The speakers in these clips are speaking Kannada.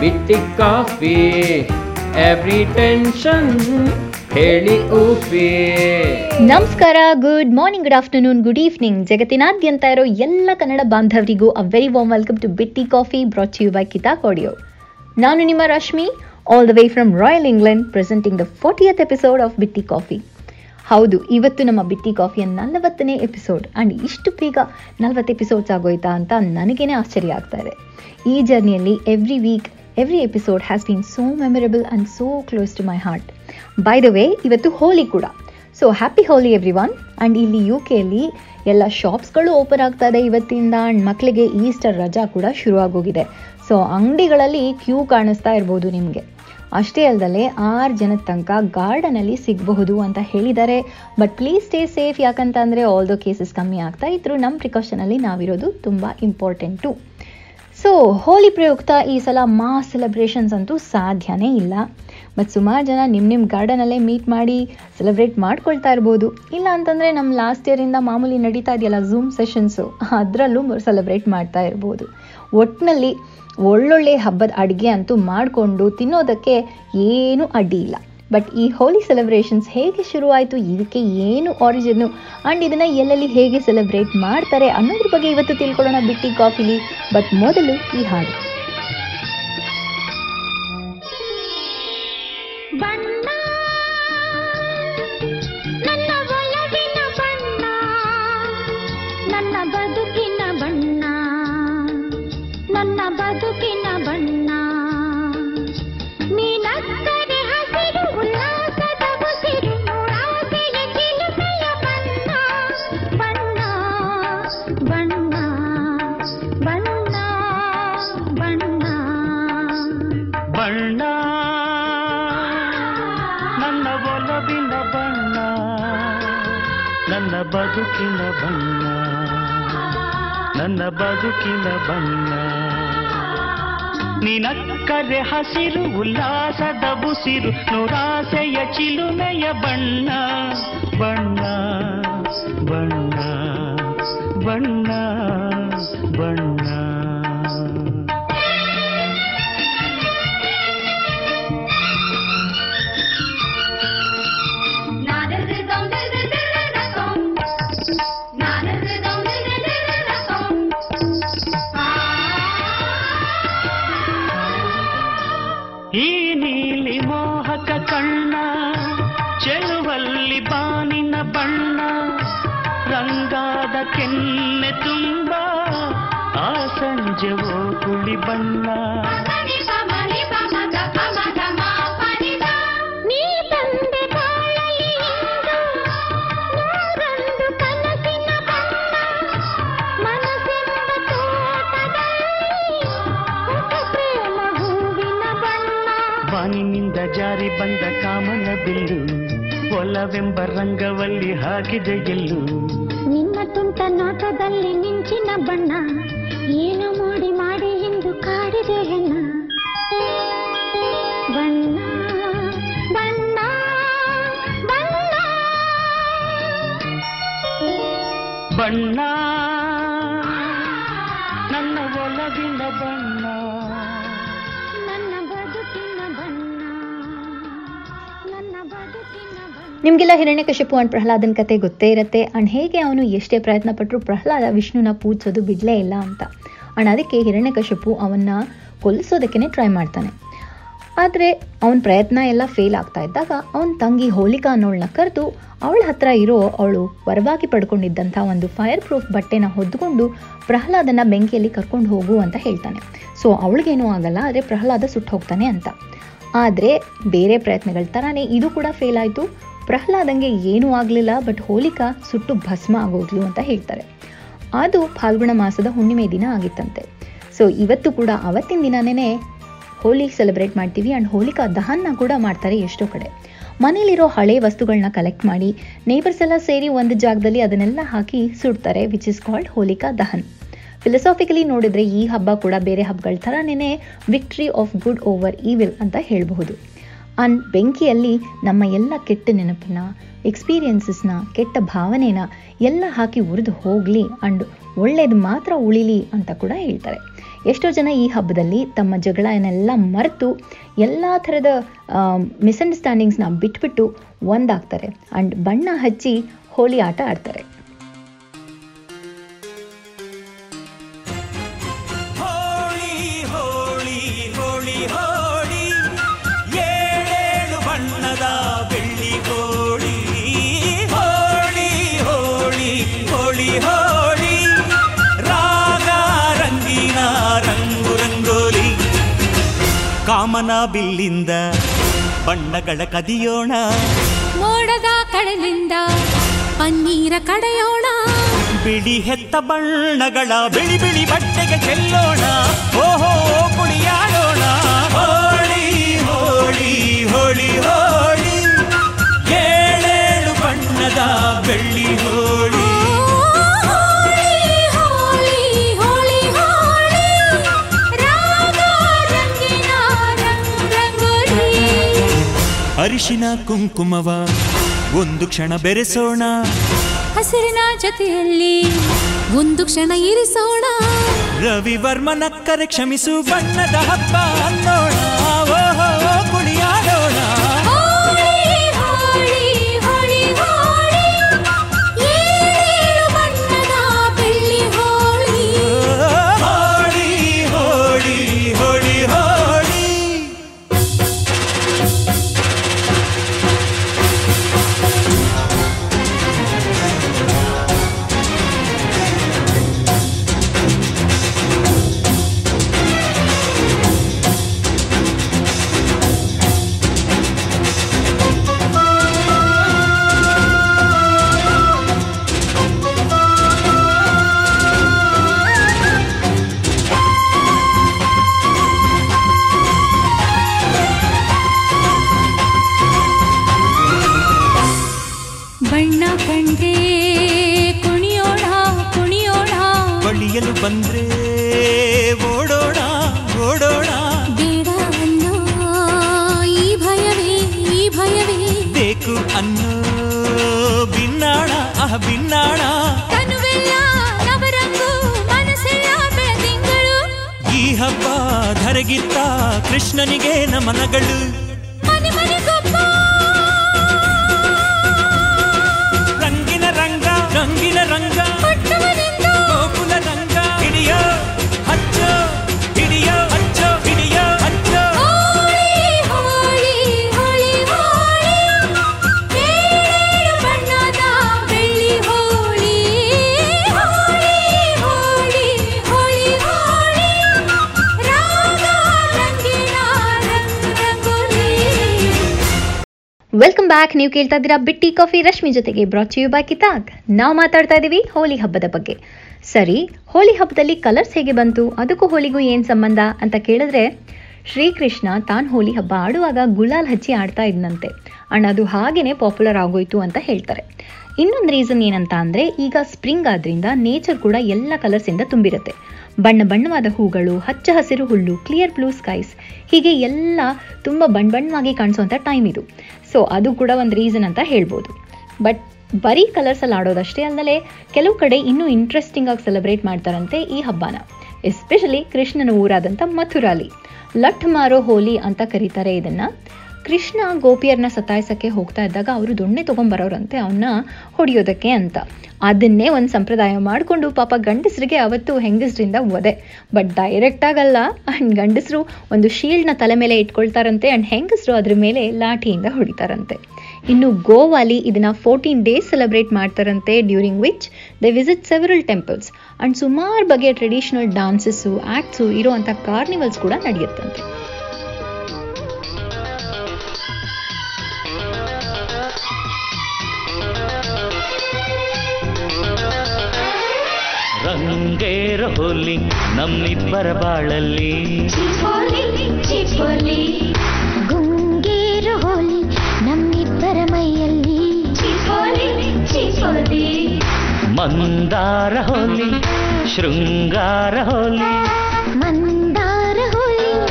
ಬಿಟ್ಟಿ ಕಾಫಿ ಎವ್ರಿ ಟೆನ್ಷನ್ ಹೇಳಿ ನಮಸ್ಕಾರ good morning good afternoon good evening ಜಗತ್ತಿನಾದ್ಯಂತ ಇರೋ ಎಲ್ಲ Kannada ಬಾಂಧವರಿಗೂ a very warm welcome to Bitti coffee brought you by Keisha ಕೋಡಿಯೋ ನಾನು ನಿಮ್ಮ Rashmi all the way from royal England presenting the fortieth episode of Bitti coffee. ಹೌದು, ಇವತ್ತು ನಮ್ಮ ಬಿಟ್ಟಿ ಕಾಫಿಯ ನಲವತ್ತನೇ ಎಪಿಸೋಡ್ ಆ್ಯಂಡ್ ಇಷ್ಟು ಬೇಗ ನಲವತ್ತು ಎಪಿಸೋಡ್ಸ್ ಆಗೋಯ್ತಾ ಅಂತ ನನಗೇನೆ ಆಶ್ಚರ್ಯ ಆಗ್ತಾ ಇದೆ. ಈ ಜರ್ನಿಯಲ್ಲಿ every week every episode has been so memorable and so close to my heart by the way ಇವತ್ತು ಹೋಲಿ ಕೂಡ. So happy Holi everyone and ಇಲ್ಲಿ ಯು ಕೆಯಲ್ಲಿ ಎಲ್ಲ ಶಾಪ್ಸ್ಗಳು ಓಪನ್ ಆಗ್ತಾ ಇದೆ ಇವತ್ತಿಂದ. ಆ್ಯಂಡ್ ಮಕ್ಕಳಿಗೆ ಈಸ್ಟರ್ ರಜಾ ಕೂಡ ಶುರುವಾಗೋಗಿದೆ. ಸೊ ಅಂಗಡಿಗಳಲ್ಲಿ ಕ್ಯೂ ಕಾಣಿಸ್ತಾ ಇರ್ಬೋದು ನಿಮಗೆ. ಅಷ್ಟೇ ಅಲ್ಲದೆ ಆರು ಜನದ ತನಕ ಗಾರ್ಡನಲ್ಲಿ ಸಿಗಬಹುದು ಅಂತ ಹೇಳಿದ್ದಾರೆ. ಬಟ್ ಪ್ಲೀಸ್ ಸ್ಟೇ ಸೇಫ್ ಯಾಕಂತ ಅಂದರೆ ಆಲ್ ದೋ ಕೇಸಸ್ ಕಮ್ಮಿ ಆಗ್ತಾ ಇದ್ರು. ನಮ್ಮ ಪ್ರಿಕಾಷನಲ್ಲಿ ನಾವಿರೋದು ತುಂಬ ಇಂಪಾರ್ಟೆಂಟು ಸೊ ಹೋಲಿ ಪ್ರಯುಕ್ತ ಈ ಸಲ ಮಾ ಸೆಲೆಬ್ರೇಷನ್ಸ್ ಅಂತೂ ಸಾಧ್ಯನೇ ಇಲ್ಲ. ಬಟ್ ಸುಮಾರು ಜನ ನಿಮ್ಮ ನಿಮ್ಮ ಗಾರ್ಡನಲ್ಲೇ ಮೀಟ್ ಮಾಡಿ ಸೆಲೆಬ್ರೇಟ್ ಮಾಡ್ಕೊಳ್ತಾ ಇರ್ಬೋದು. ಇಲ್ಲ ಅಂತಂದರೆ ನಮ್ಮ ಲಾಸ್ಟ್ ಇಯರಿಂದ ಮಾಮೂಲಿ ನಡೀತಾ ಇದೆಯಲ್ಲ ಝೂಮ್ ಸೆಷನ್ಸು ಅದರಲ್ಲೂ ಸೆಲೆಬ್ರೇಟ್ ಮಾಡ್ತಾ ಇರ್ಬೋದು. ಒಟ್ಟಿನಲ್ಲಿ ಒಳ್ಳೊಳ್ಳೆ ಹಬ್ಬದ ಅಡುಗೆ ಅಂತೂ ಮಾಡಿಕೊಂಡು ತಿನ್ನೋದಕ್ಕೆ ಏನೂ ಅಡ್ಡಿ ಇಲ್ಲ. ಬಟ್ ಈ ಹೋಲಿ ಸೆಲೆಬ್ರೇಷನ್ಸ್ ಹೇಗೆ ಶುರುವಾಯಿತು? ಇದಕ್ಕೆ ಏನು ಆರಿಜಿನ್ನು ಆ್ಯಂಡ್ ಇದನ್ನು ಎಲ್ಲೆಲ್ಲಿ ಹೇಗೆ ಸೆಲೆಬ್ರೇಟ್ ಮಾಡ್ತಾರೆ ಅನ್ನೋದ್ರ ಬಗ್ಗೆ ಇವತ್ತು ತಿಳ್ಕೊಳ್ಳೋಣ ಬಿಟ್ಟಿ ಕಾಫಿಲಿ. ಬಟ್ ಮೊದಲು ಈ ಹಾಡು. ನನ್ನ ಬದುಕಿನ ಬಣ್ಣ, ನನ್ನ ಬದುಕಿನ ಬಣ್ಣ. ನಿನಕ್ಕರೆ ಹಸಿರು, ಉಲ್ಲಾಸದ ಉಸಿರು, ನುರಾಸೆಯ ಚಿಲುಮೆಯ ಬಣ್ಣ. ಬಣ್ಣ ಬಣ್ಣ ಬಣ್ಣ. ನೀಲಿ ಮೋಹಕ ಕಣ್ಣ ಚೆಲುವಲ್ಲಿ ಬಾನಿನ ಬಣ್ಣ ರಂಗಾದ ಕೆನ್ನೆ ತುಂಬ ಆ ಸಂಜೆ ಕುಳಿ ಬಣ್ಣ. ಒಲವೆಂಬ ರಂಗವಲ್ಲಿ ಹಾಕಿದೆ ಗೆಲ್ಲು ನಿನ್ನ ತುಂಟ ನೋಟದಲ್ಲಿ ಮಿಂಚಿನ ಬಣ್ಣ ಏನು ಮಾಡಿ ಮಾಡಿ ಎಂದು ಕಾಡಿದೆ ಹೆಣ್ಣ ಬಣ್ಣ ಬಣ್ಣ ಬಣ್ಣ. ಬಣ್ಣ ನಿಮಗೆಲ್ಲ ಹಿರಣ್ಯಕಶಿಪು ಅಂಡ್ ಪ್ರಹ್ಲಾದನ್ ಕತೆ ಗೊತ್ತೇ ಇರುತ್ತೆ. ಅಂಡ್ ಹೇಗೆ ಅವನು ಎಷ್ಟೇ ಪ್ರಯತ್ನ ಪಟ್ಟರು ಪ್ರಹ್ಲಾದ ವಿಷ್ಣುನ ಪೂಜಿಸೋದು ಬಿಡಲೇ ಇಲ್ಲ ಅಂತ. ಅಂಡ್ ಅದಕ್ಕೆ ಹಿರಣ್ಯಕಶಿಪು ಅವನ್ನ ಕೊಲ್ಲಿಸೋದಕ್ಕೆ ಟ್ರೈ ಮಾಡ್ತಾನೆ. ಆದರೆ ಅವನ ಪ್ರಯತ್ನ ಎಲ್ಲ ಫೇಲ್ ಆಗ್ತಾ ಇದ್ದಾಗ ಅವನ ತಂಗಿ ಹೋಲಿಕಾ ಅನ್ನೋಳನ್ನ ಕರೆದು ಅವಳ ಹತ್ರ ಇರೋ ಅವಳು ವರವಾಗಿ ಪಡ್ಕೊಂಡಿದ್ದಂಥ ಒಂದು ಫೈರ್ ಪ್ರೂಫ್ ಬಟ್ಟೆನ ಹೊದ್ಕೊಂಡು ಪ್ರಹ್ಲಾದನ ಬೆಂಕಿಯಲ್ಲಿ ಕರ್ಕೊಂಡು ಹೋಗು ಅಂತ ಹೇಳ್ತಾನೆ. ಸೊ ಅವಳಿಗೇನೂ ಆಗಲ್ಲ, ಆದರೆ ಪ್ರಹ್ಲಾದ ಸುಟ್ಟು ಹೋಗ್ತಾನೆ ಅಂತ. ಆದರೆ ಬೇರೆ ಪ್ರಯತ್ನಗಳ ಥರನೇ ಇದು ಕೂಡ ಫೇಲ್ ಆಯಿತು. ಪ್ರಹ್ಲಾದಂಗೆ ಏನೂ ಆಗಲಿಲ್ಲ ಬಟ್ ಹೋಲಿಕಾ ಸುಟ್ಟು ಭಸ್ಮ ಆಗೋದ್ಲು ಅಂತ ಹೇಳ್ತಾರೆ. ಅದು ಫಾಲ್ಗುಣ ಮಾಸದ ಹುಣ್ಣಿಮೆ ದಿನ ಆಗಿತ್ತಂತೆ. ಸೊ ಇವತ್ತು ಕೂಡ ಅವತ್ತಿನ ದಿನನೇ ಹೋಲಿ ಸೆಲೆಬ್ರೇಟ್ ಮಾಡ್ತೀವಿ ಆ್ಯಂಡ್ ಹೋಲಿಕಾ ದಹನ್ನ ಕೂಡ ಮಾಡ್ತಾರೆ ಎಷ್ಟೋ ಕಡೆ. ಮನೇಲಿರೋ ಹಳೆ ವಸ್ತುಗಳನ್ನ ಕಲೆಕ್ಟ್ ಮಾಡಿ ನೇಬರ್ಸ್ ಎಲ್ಲ ಸೇರಿ ಒಂದು ಜಾಗದಲ್ಲಿ ಅದನ್ನೆಲ್ಲ ಹಾಕಿ ಸುಡ್ತಾರೆ which is called Holika Dahan. Philosophically ನೋಡಿದರೆ ಈ ಹಬ್ಬ ಕೂಡ ಬೇರೆ ಹಬ್ಬಗಳ ಥರನೇ victory of good over evil ಅಂತ ಹೇಳಬಹುದು. ಅನ್ ಬೆಂಕಿಯಲ್ಲಿ ನಮ್ಮ ಎಲ್ಲ ಕೆಟ್ಟ ನೆನಪನ್ನ ಎಕ್ಸ್ಪೀರಿಯನ್ಸಸ್ನ ಕೆಟ್ಟ ಭಾವನೆನ ಎಲ್ಲ ಹಾಕಿ ಉರಿದು ಹೋಗಲಿ ಅಂಡ್ ಒಳ್ಳೇದು ಮಾತ್ರ ಉಳಿಲಿ ಅಂತ ಕೂಡ ಹೇಳ್ತಾರೆ. ಎಷ್ಟೋ ಜನ ಈ ಹಬ್ಬದಲ್ಲಿ ತಮ್ಮ ಜಗಳನೆಲ್ಲ ಮರೆತು ಎಲ್ಲ ಥರದ ಮಿಸ್ಅಂಡರ್ಸ್ಟ್ಯಾಂಡಿಂಗ್ಸ್ನ ಬಿಟ್ಬಿಟ್ಟು ಒಂದಾಗ್ತಾರೆ. ಆ್ಯಂಡ್ ಬಣ್ಣ ಹಚ್ಚಿ ಹೋಳಿ ಆಟ ಆಡ್ತಾರೆ. ಕಾಮನ ಬಿಲ್ಲಿಂದ ಬಣ್ಣಗಳ ಕದಿಯೋಣ. ಮೋಡದ ಕಡಲಿಂದ ಪನ್ನೀರ ಕಡೆಯೋಣ. ಬಿಳಿ ಹೆತ್ತ ಬಣ್ಣಗಳ ಬಿಳಿ ಬಿಳಿ ಬಟ್ಟೆಗೆ ಚೆಲ್ಲೋಣ. ಓಹೋ ಕುಣಿಯಾಡೋಣ. ಹೋಳಿ ಹೋಳಿ ಹೋಳಿ ಹೋಳಿ. ಏಳೇಳು ಬಣ್ಣದ ಬೆಳ್ಳಿ ಅರಿಶಿನ ಕುಂಕುಮವ. ಒಂದು ಕ್ಷಣ ಬೆರೆಸೋಣ. ಹಸಿರಿನ ಜೊತೆಯಲ್ಲಿ ಒಂದು ಕ್ಷಣ ಇರಿಸೋಣ. ರವಿವರ್ಮನ ಕರೆ ಕ್ಷಮಿಸು ಬಣ್ಣದ ಹಬ್ಬ ಅನ್ನೋಣ. ಓಹೋ ಕುಣಿಯಾಡೋಣ. ಧರೆಗಿತ್ತ ಕೃಷ್ಣನಿಗೆ ನಮನಗಳು. ರಂಗಿನ ರಂಗ ರಂಗಿನ ವೆಲ್ಕಮ್ ಬ್ಯಾಕ್ ನೀವು ಕೇಳ್ತಾ ಇದ್ದೀರಾ ಬಿಟ್ಟಿ ಕಾಫಿ. ರಶ್ಮಿ ಜೊತೆಗೆ ಬ್ರಾಚ್ ಯು ಬೈ ಕಿತಾಕ್ ನಾವು ಮಾತಾಡ್ತಾ ಇದ್ದೀವಿ ಹೋಳಿ ಹಬ್ಬದ ಬಗ್ಗೆ. ಸರಿ, ಹೋಳಿ ಹಬ್ಬದಲ್ಲಿ ಕಲರ್ಸ್ ಹೇಗೆ ಬಂತು? ಅದಕ್ಕೂ ಹೋಳಿಗೂ ಏನು ಸಂಬಂಧ ಅಂತ ಕೇಳಿದ್ರೆ, ಶ್ರೀಕೃಷ್ಣ ತಾನು ಹೋಳಿ ಹಬ್ಬ ಆಡುವಾಗ ಗುಲಾಲ್ ಹಚ್ಚಿ ಆಡ್ತಾ ಇದ್ನಂತೆ. ಅಂಡ್ ಅದು ಹಾಗೇನೆ ಪಾಪ್ಯುಲರ್ ಆಗೋಯ್ತು ಅಂತ ಹೇಳ್ತಾರೆ. ಇನ್ನೊಂದು ರೀಸನ್ ಏನಂತ ಅಂದರೆ, ಈಗ ಸ್ಪ್ರಿಂಗ್ ಆದ್ರಿಂದ ನೇಚರ್ ಕೂಡ ಎಲ್ಲ ಕಲರ್ಸಿಂದ ತುಂಬಿರುತ್ತೆ. ಬಣ್ಣ ಬಣ್ಣವಾದ ಹೂಗಳು, ಹಚ್ಚ ಹಸಿರು ಹುಲ್ಲು ಕ್ಲಿಯರ್ ಬ್ಲೂ ಸ್ಕೈಸ್ ಹೀಗೆ ಎಲ್ಲ ತುಂಬ ಬಣ್ಣ ಬಣ್ಣವಾಗಿ ಕಾಣಿಸುವಂಥ ಟೈಮ್ ಇದು. ಸೊ ಅದು ಕೂಡ ಒಂದು ರೀಸನ್ ಅಂತ ಹೇಳ್ಬೋದು. ಬಟ್ ಬರೀ ಕಲರ್ಸಲ್ಲಿ ಆಡೋದಷ್ಟೇ ಅಲ್ಲದೆ ಕೆಲವು ಕಡೆ ಇನ್ನೂ ಇಂಟ್ರೆಸ್ಟಿಂಗ್ ಆಗಿ ಸೆಲೆಬ್ರೇಟ್ ಮಾಡ್ತಾರಂತೆ ಈ ಹಬ್ಬನ. ಎಸ್ಪೆಷಲಿ ಕೃಷ್ಣನ ಊರಾದಂಥ ಮಥುರಾಲಿ. ಲಠ್ ಮಾರೋ ಹೋಲಿ ಅಂತ ಕರೀತಾರೆ ಇದನ್ನ. ಕೃಷ್ಣ ಗೋಪಿಯರನ್ನ ಸತಾಯಿಸೋಕ್ಕೆ ಹೋಗ್ತಾ ಇದ್ದಾಗ ಅವರು ದೊಣ್ಣೆ ತೊಗೊಂಬರೋರಂತೆ ಅವನ್ನ ಹೊಡೆಯೋದಕ್ಕೆ ಅಂತ. ಅದನ್ನೇ ಒಂದು ಸಂಪ್ರದಾಯ ಮಾಡಿಕೊಂಡು ಪಾಪ ಗಂಡಸರಿಗೆ ಅವತ್ತು ಹೆಂಗಸರಿಂದ ಒದೆ ಬಟ್ ಡೈರೆಕ್ಟ್ ಆಗಲ್ಲ. ಆ್ಯಂಡ್ ಗಂಡಸರು ಒಂದು ಶೀಲ್ಡ್ನ ತಲೆ ಮೇಲೆ ಇಟ್ಕೊಳ್ತಾರಂತೆ ಆ್ಯಂಡ್ ಹೆಂಗಸರು ಅದ್ರ ಮೇಲೆ ಲಾಠಿಯಿಂದ ಹೊಡಿತಾರಂತೆ. ಇನ್ನು ಗೋವಾಲಿ ಇದನ್ನ ಫೋರ್ಟೀನ್ ಡೇಸ್ ಸೆಲೆಬ್ರೇಟ್ ಮಾಡ್ತಾರಂತೆ during which they visit several temples and ಸುಮಾರು ಬಗೆಯ ಟ್ರೆಡಿಷನಲ್ ಡಾನ್ಸಸ್ಸು ಆ್ಯಕ್ಟ್ಸು ಇರೋವಂಥ ಕಾರ್ನಿವಲ್ಸ್ ಕೂಡ ನಡೆಯುತ್ತಂತೆ. ರಂಗೇರ ರಹೋಲಿ ನಮ್ಮಿಬ್ಬರ ಬಾಳಲ್ಲಿ. ಹೋಲಿ ಹೋಲಿ ಗುಂಗೇರು ಹೋಲಿ ನಮ್ಮಿಬ್ಬರ ಮೈಯಲ್ಲಿ. ಮಂದಾರ ಹೋಲಿ ಶೃಂಗಾರ ಹೋಲಿ. ಮಂದಾರ ಹೋಲಿ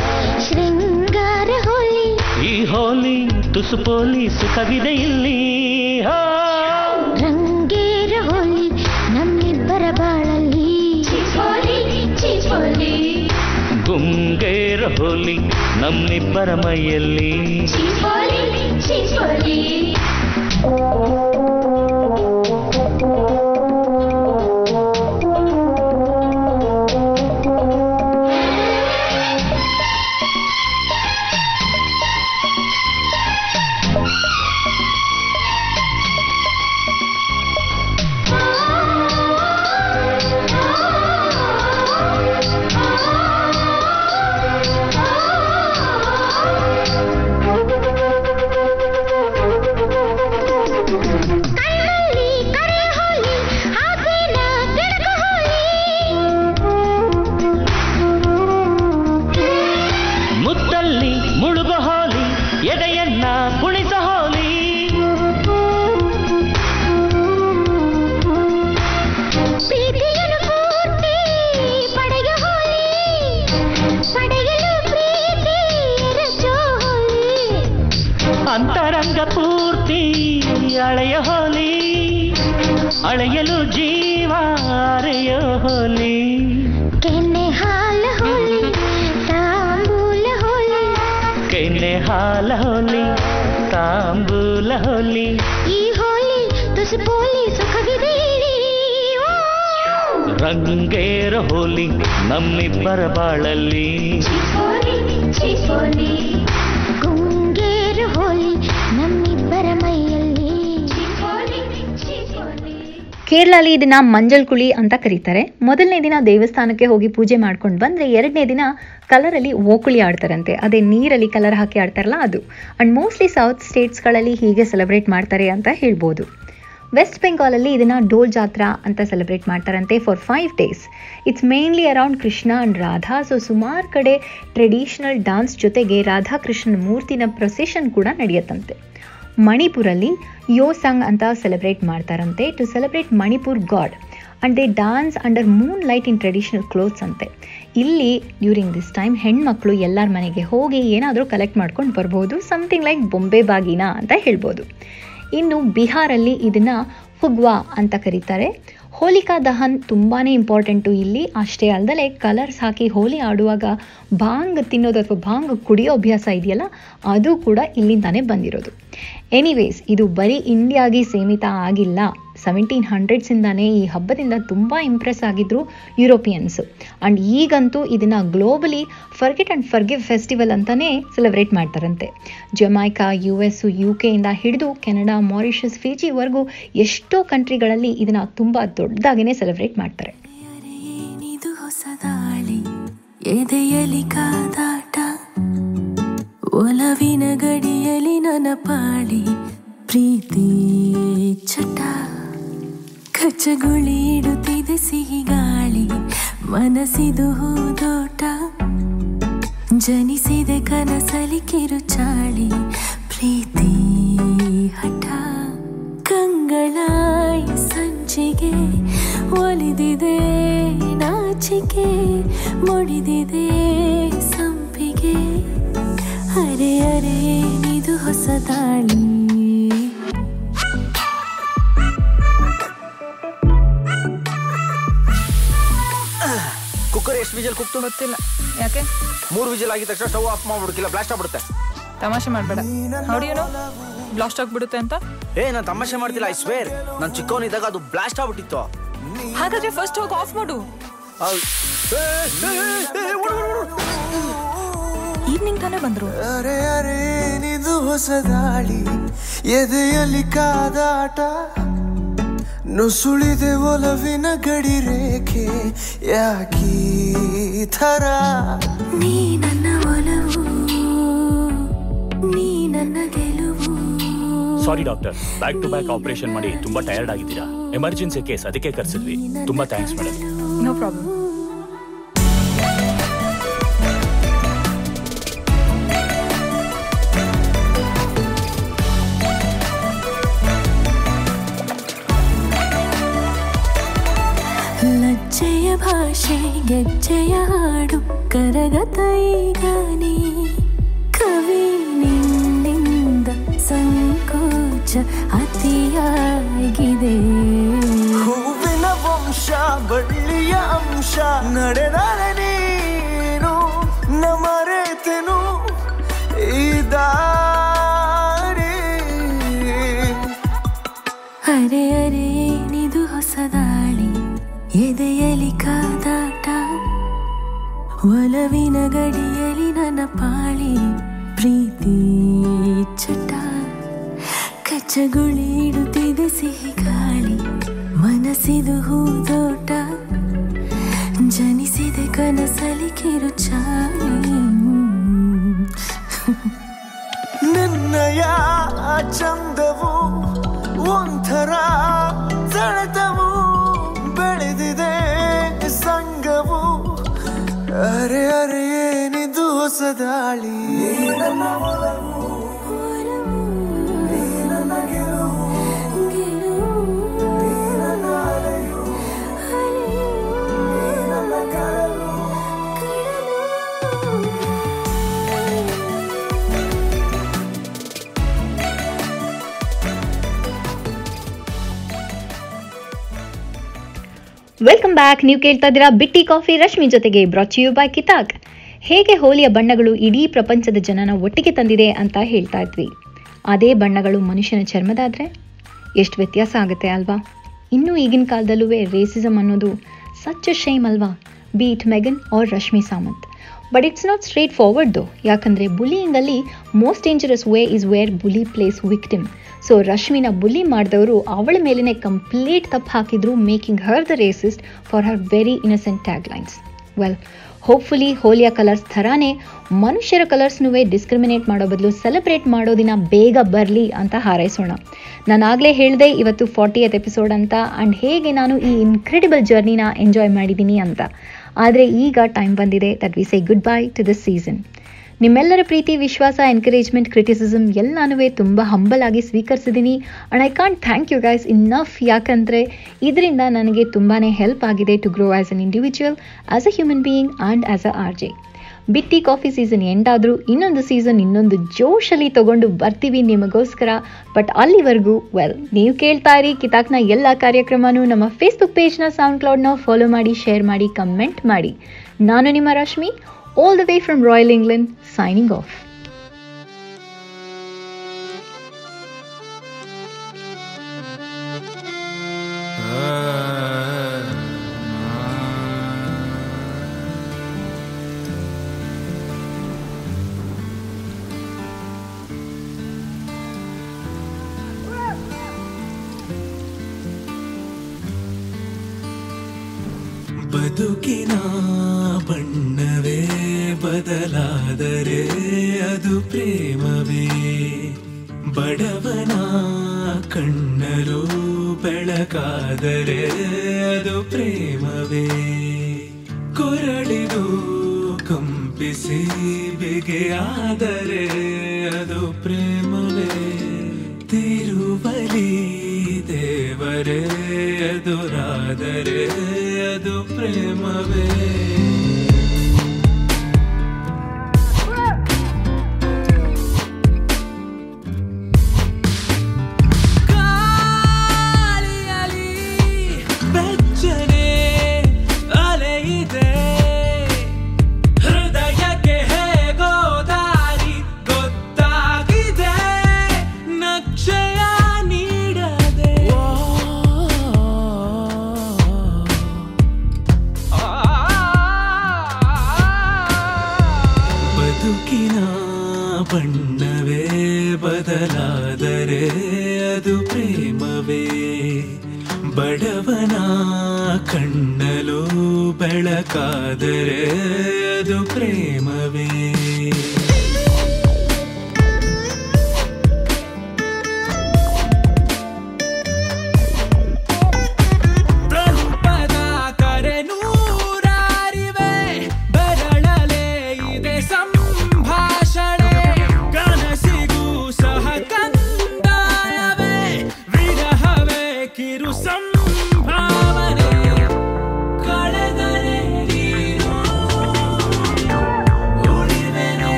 ಶೃಂಗಾರ ಹೋಲಿ. ಈ ಹೋಲಿ ತುಸು ಪೋಲಿ ಸುಖವಿದೆ ಇಲ್ಲಿ. ಹಾ. ಹೋಲಿ ನಮ್ಮಿಬ್ಬರ ಮೈಯಲ್ಲಿ ರಂಗೇರ ಹೋಲಿ ನಮ್ಮಿಬ್ಬರ ಬಾಳಲ್ಲಿ. ಗುಂಗೇರು ಹೋಲಿ ನಮ್ಮಿಬ್ಬರ ಮೈಯಲ್ಲಿ. ಕೇರಳಲ್ಲಿ ಇದನ್ನ ಮಂಜಲ್ ಕುಳಿ ಅಂತ ಕರೀತಾರೆ. ಮೊದಲನೇ ದಿನ ದೇವಸ್ಥಾನಕ್ಕೆ ಹೋಗಿ ಪೂಜೆ ಮಾಡ್ಕೊಂಡು ಬಂದ್ರೆ ಎರಡನೇ ದಿನ ಕಲರಲ್ಲಿ ಓಕುಳಿ ಆಡ್ತಾರಂತೆ. ಅದೇ ನೀರಲ್ಲಿ ಕಲರ್ ಹಾಕಿ ಆಡ್ತಾರಲ್ಲ ಅದು. ಅಂಡ್ ಮೋಸ್ಟ್ಲಿ ಸೌತ್ ಸ್ಟೇಟ್ಸ್ಗಳಲ್ಲಿ ಹೀಗೆ ಸೆಲೆಬ್ರೇಟ್ ಮಾಡ್ತಾರೆ ಅಂತ ಹೇಳ್ಬೋದು. ವೆಸ್ಟ್ ಬೆಂಗಾಲಲ್ಲಿ ಇದನ್ನ ಡೋಲ್ ಜಾತ್ರಾ ಅಂತ ಸೆಲೆಬ್ರೇಟ್ ಮಾಡ್ತಾರಂತೆ for five days it's mainly around Krishna and Radha so ಸುಮಾರು ಕಡೆ ಟ್ರೆಡಿಷನಲ್ ಡಾನ್ಸ್ ಜೊತೆಗೆ ರಾಧಾಕೃಷ್ಣನ ಮೂರ್ತಿನ ಪ್ರೊಸೆಷನ್ ಕೂಡ ನಡೆಯುತ್ತಂತೆ. ಮಣಿಪುರಲ್ಲಿ ಯೋಸಂಗ್ ಅಂತ ಸೆಲೆಬ್ರೇಟ್ ಮಾಡ್ತಾರಂತೆ. To celebrate Manipur god. And they dance under moonlight in traditional clothes ಅಂತೆ. ಇಲ್ಲಿ ಡ್ಯೂರಿಂಗ್ ದಿಸ್ ಟೈಮ್ ಹೆಣ್ಮಕ್ಳು ಎಲ್ಲರ ಮನೆಗೆ ಹೋಗಿ ಏನಾದರೂ ಕಲೆಕ್ಟ್ ಮಾಡ್ಕೊಂಡು ಬರ್ಬೋದು. ಸಮಥಿಂಗ್ ಲೈಕ್ ಬೊಂಬೆ ಬಾಗಿನ ಅಂತ ಹೇಳ್ಬೋದು. ಇನ್ನು ಬಿಹಾರಲ್ಲಿ ಇದನ್ನ ಫುಗ್ವಾ ಅಂತ ಕರೀತಾರೆ. ಹೋಲಿಕಾ ದಹನ್ ತುಂಬಾ ಇಂಪಾರ್ಟೆಂಟು ಇಲ್ಲಿ. ಅಷ್ಟೇ ಅಲ್ಲದೆ ಕಲರ್ಸ್ ಹಾಕಿ ಹೋಲಿ ಆಡುವಾಗ ಭಾಂಗ್ ತಿನ್ನೋದು ಅಥವಾ ಭಾಂಗ್ ಕುಡಿಯೋ ಅಭ್ಯಾಸ ಇದೆಯಲ್ಲ, ಅದು ಕೂಡ ಇಲ್ಲಿಂದಾನೇ ಬಂದಿರೋದು. ಎನಿವೇಸ್ ಇದು ಬರೀ ಇಂಡಿಯಾಗೆ ಸೀಮಿತ ಆಗಿಲ್ಲ. ಸೆವೆಂಟೀನ್ ಹಂಡ್ರೆಡ್ಸಿಂದಾನೇ ಈ ಹಬ್ಬದಿಂದ ತುಂಬ ಇಂಪ್ರೆಸ್ ಆಗಿದ್ರು ಯುರೋಪಿಯನ್ಸ್ ಆ್ಯಂಡ್ ಈಗಂತೂ ಇದನ್ನು globally forget and forgive festival ಅಂತಲೇ ಸೆಲೆಬ್ರೇಟ್ ಮಾಡ್ತಾರಂತೆ. ಜಮೈಕಾ ಯು ಎಸ್ ಯು ಕೆಯಿಂದ ಹಿಡಿದು ಕೆನಡಾ ಮಾರಿಷಸ್ ಫಿಜಿವರೆಗೂ ಎಷ್ಟೋ ಕಂಟ್ರಿಗಳಲ್ಲಿ ಇದನ್ನು ತುಂಬ ದೊಡ್ಡದಾಗಿನೇ ಸೆಲೆಬ್ರೇಟ್ ಮಾಡ್ತಾರೆ. ಒಲವಿನ ಗಡಿಯಲಿ ನನ್ನ ಪಾಳಿ, ಪ್ರೀತಿ ಚಟ? ಕಚಗುಳಿ ಇಡುತ್ತಿದೆ ಸಿಹಿ ಗಾಳಿ ಮನಸಿದು ಹೂದೋಟ, ಜನಿಸಿದೆ ಕನಸಲಿ ಕಿರುಚಾಳಿ, ಪ್ರೀತಿ ಹಠ. ಕಂಗಳಾಯಿ ಸಂಚಿಗೆ ಒಲಿದಿದೆ ನಾಚಿಕೆ, ಮುಡಿದಿದೆ ಸಂಪಿಗೆ. ಅರೆ ಅರೆ, ಇದು ಹೊಸ ದಾಳಿ. ಎಷ್ಟು ವಿಜಲ್ ಕುಕ್ತು ಗೊತ್ತಿಲ್ಲ. ಯಾಕೆ? ಮೂರು ವಿಜಲ್ ಆಗಿದ ತಕ್ಷಣ ಸ್ಟವ್ ಆಫ್ ಮಾಡ್ಬಿಡ್ಕಿಲ್ಲ ಬ್ಲಾಸ್ಟ್ ಆಗ್ಬಿಡುತ್ತೆ. ತಮಾಷೆ ಮಾಡಬೇಡ. ನೋ ಬ್ಲಾಸ್ಟ್ ಆಗ್ಬಿಡುತ್ತೆ ಅಂತ? ಏ ನಾನು ತಮಾಷೆ ಮಾಡ್ತಿಲ್ಲ ಐ ಸ್ವೇರ್ ನಾನು ಚಿಕ್ಕವನಿದ್ದಾಗ ಅದು ಬ್ಲಾಸ್ಟ್ ಆಗ್ಬಿಟ್ಟಿತ್ತು. ಹಾಗಾದ್ರೆ ಫಸ್ಟ್ ಹೋಗಿ ಆಫ್ ಮಾಡು. ಈವ್ನಿಂಗ್ ತಾನೇ ಬಂದ್ರು. ಅರೆ ಅರೆ ಏನಿದು ಹೊಸದಾಳಿ ಎದೆಯಲ್ಲಿ ಕಾದಾಟ. ನುಸುಳಿದೆ ಒಲವಿನ ಗಡಿ ರೇಖೆ ಯಾಕೀ ಥರ? ನೀ ನನ್ನ ಒಲವು ನೀ ನನ್ನ ಗೆಲುವು. Sorry doctor back to back operation ಮಾಡಿ ತುಂಬಾ ಟಯರ್ಡ್ ಆಗಿದ್ದೀರಾ. ಎಮರ್ಜೆನ್ಸಿ ಕೇಸ್ ಅದಕ್ಕೆ ಕರೆಸಿದ್ವಿ. ತುಂಬಾ ಥ್ಯಾಂಕ್ಸ್ ಮೇಡಮ್ ನೋ ಪ್ರಾಬ್ಲಮ್ ಹೆಜ್ಜೆ ಗೆಜ್ಜೆಯ ಹಾಡು ಕರಗತ ಈಗ ಕವಿ ನಿನ್ನಿಂದ ಸಂಕೋಚ ಅತಿಯಾಗಿದೆ. ಹೂವಿನ ವಂಶ, ಬಳ್ಳಿಯ ಅಂಶ, ನಡೆದರೆ ನೀನು ನಮರೆತೆನು ಮರೆತೆನು ಒಲವಿನ ಗಡಿಯಲ್ಲಿ ನನ್ನ ಪಾಳಿ ಪ್ರೀತಿ ಚಟ. ಕಚ್ಚಗುಳಿ ಇಡುತ್ತಿದೆ ಸಿಹಿ ಗಾಳಿ, ಮನಸ್ಸಿದು ಹೂದೋಟ ಜನಿಸಿದೆ ಕನಸಲಿ ಕಿರುಚಾಳಿ ನನ್ನಯ ಚಂದವು ಒಂಥರ, ಸೆಳೆತವು ಅರೆ ಅರೆ ಏನಿದು ಹೊಸ ವೆಲ್ಕಮ್ ಬ್ಯಾಕ್ ನೀವು ಕೇಳ್ತಾ ಇದ್ದೀರಾ ಬಿಟ್ಟಿ ಕಾಫಿ, ರಶ್ಮಿ ಜೊತೆಗೆ ಬ್ರಾಚಿಯು ಬೈ ಕಿತಾಕ್. ಹೇಗೆ ಹೋಲಿಯ ಬಣ್ಣಗಳು ಇಡೀ ಪ್ರಪಂಚದ ಜನನ ಒಟ್ಟಿಗೆ ತಂದಿದೆ ಅಂತ ಹೇಳ್ತಾ ಇದ್ವಿ. ಅದೇ ಬಣ್ಣಗಳು ಮನುಷ್ಯನ ಚರ್ಮದಾದರೆ? ಎಷ್ಟು ವ್ಯತ್ಯಾಸ ಆಗುತ್ತೆ ಅಲ್ವಾ? ಇನ್ನೂ ಈಗಿನ ಕಾಲದಲ್ಲೂ ರೇಸಿಸಮ್ ಅನ್ನೋದು ಸಚ್ ಶೇಮ್ ಅಲ್ವಾ? Be it McGann or Rashmi Samant but it's not straightforward though ಯಾಕಂದರೆ ಬುಲಿಯಿಂಗಲ್ಲಿ most dangerous way is where bully plays victim so ರಶ್ಮಿನ bully ಮಾಡಿದವರು ಅವಳ ಮೇಲೇ ಕಂಪ್ಲೀಟ್ ತಪ್ಪು ಹಾಕಿದ್ರು making her the racist for her very innocent tag lines well hopefully ಹೋಲಿಯ colours ಥರಾನೇ ಮನುಷ್ಯರ ಕಲರ್ಸ್ನೂ ಡಿಸ್ಕ್ರಿಮಿನೇಟ್ ಮಾಡೋ ಬದಲು ಸೆಲೆಬ್ರೇಟ್ ಮಾಡೋ ದಿನ ಬೇಗ ಬರಲಿ ಅಂತ ಹಾರೈಸೋಣ. ನಾನು ಆಗಲೇ ಹೇಳಿದೆ ಇವತ್ತು ಫಾರ್ಟಿ ಎತ್ ಎಪಿಸೋಡ್ ಅಂತ ಆ್ಯಂಡ್ ಹೇಗೆ ನಾನು ಈ ಇನ್ಕ್ರೆಡಿಬಲ್ ಜರ್ನಿನ ಎಂಜಾಯ್ ಮಾಡಿದ್ದೀನಿ ಅಂತ. ಆದರೆ ಈಗ ಟೈಮ್ ಬಂದಿದೆ that we say goodbye to this season ನಿಮ್ಮೆಲ್ಲರ ಪ್ರೀತಿ, ವಿಶ್ವಾಸ ಎನ್ಕರೇಜ್ಮೆಂಟ್ ಕ್ರಿಟಿಸಿಸಮ್ ಎಲ್ಲನೂ ತುಂಬ ಹಂಬಲ್ ಆಗಿ ಸ್ವೀಕರಿಸಿದ್ದೀನಿ and I can't thank you guys enough ಯಾಕಂದರೆ ಇದರಿಂದ ನನಗೆ ತುಂಬಾ ಹೆಲ್ಪ್ ಆಗಿದೆ to grow as an individual as a human being and as a R J Bitti coffee season end ಆದರೂ ಇನ್ನೊಂದು ಸೀಸನ್ ಇನ್ನೊಂದು ಜೋಶಲ್ಲಿ ತಗೊಂಡು ಬರ್ತೀವಿ ನಿಮಗೋಸ್ಕರ ಬಟ್ ಅಲ್ಲಿವರೆಗೂ ವೆಲ್ ನೀವು ಕೇಳ್ತಾ ಇರಿ ಕಿತಾಕ್ನ ಎಲ್ಲ ಕಾರ್ಯಕ್ರಮನೂ ನಮ್ಮ ಫೇಸ್ಬುಕ್ ಪೇಜ್ನ ಸೌಂಡ್ ಕ್ಲೌಡ್ನ ಫಾಲೋ ಮಾಡಿ ಶೇರ್ ಮಾಡಿ ಕಮೆಂಟ್ ಮಾಡಿ ನಾನು ನಿಮ್ಮ Rashmi all the way from royal England signing off. ಬದಲಾದರೆ ಅದು ಪ್ರೇಮವೇ? ಬಡವನ ಕಣ್ಣರು ಬೆಳಕಾದರೆ ಅದು ಪ್ರೇಮವೇ? ಕೊರಳಿದು ಕಂಪಿಸಿ ಬಿಗೆಯಾದರೆ ಅದು ಪ್ರೇಮವೇ? ತಿರುವಲಿ ದೇವರೇ, ಎದುರಾದರೆ ಅದು ಪ್ರೇಮವೇ?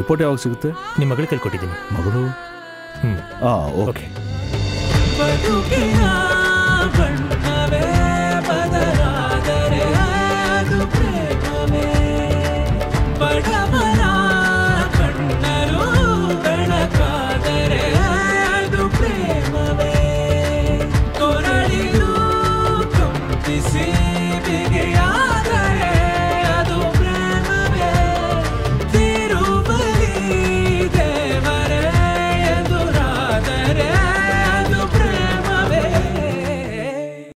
ರಿಪೋರ್ಟ್ ಯಾವಾಗ ಸಿಗುತ್ತೆ? ನಿಮ್ಮ ಮಗಳು? ಕೈಕೊಟ್ಟಿದ್ದೀನಿ ಕೊಟ್ಟಿದ್ದೀನಿ ಮಗಳು ಹ್ಞೂ ಹಾಂ ಓಕೆ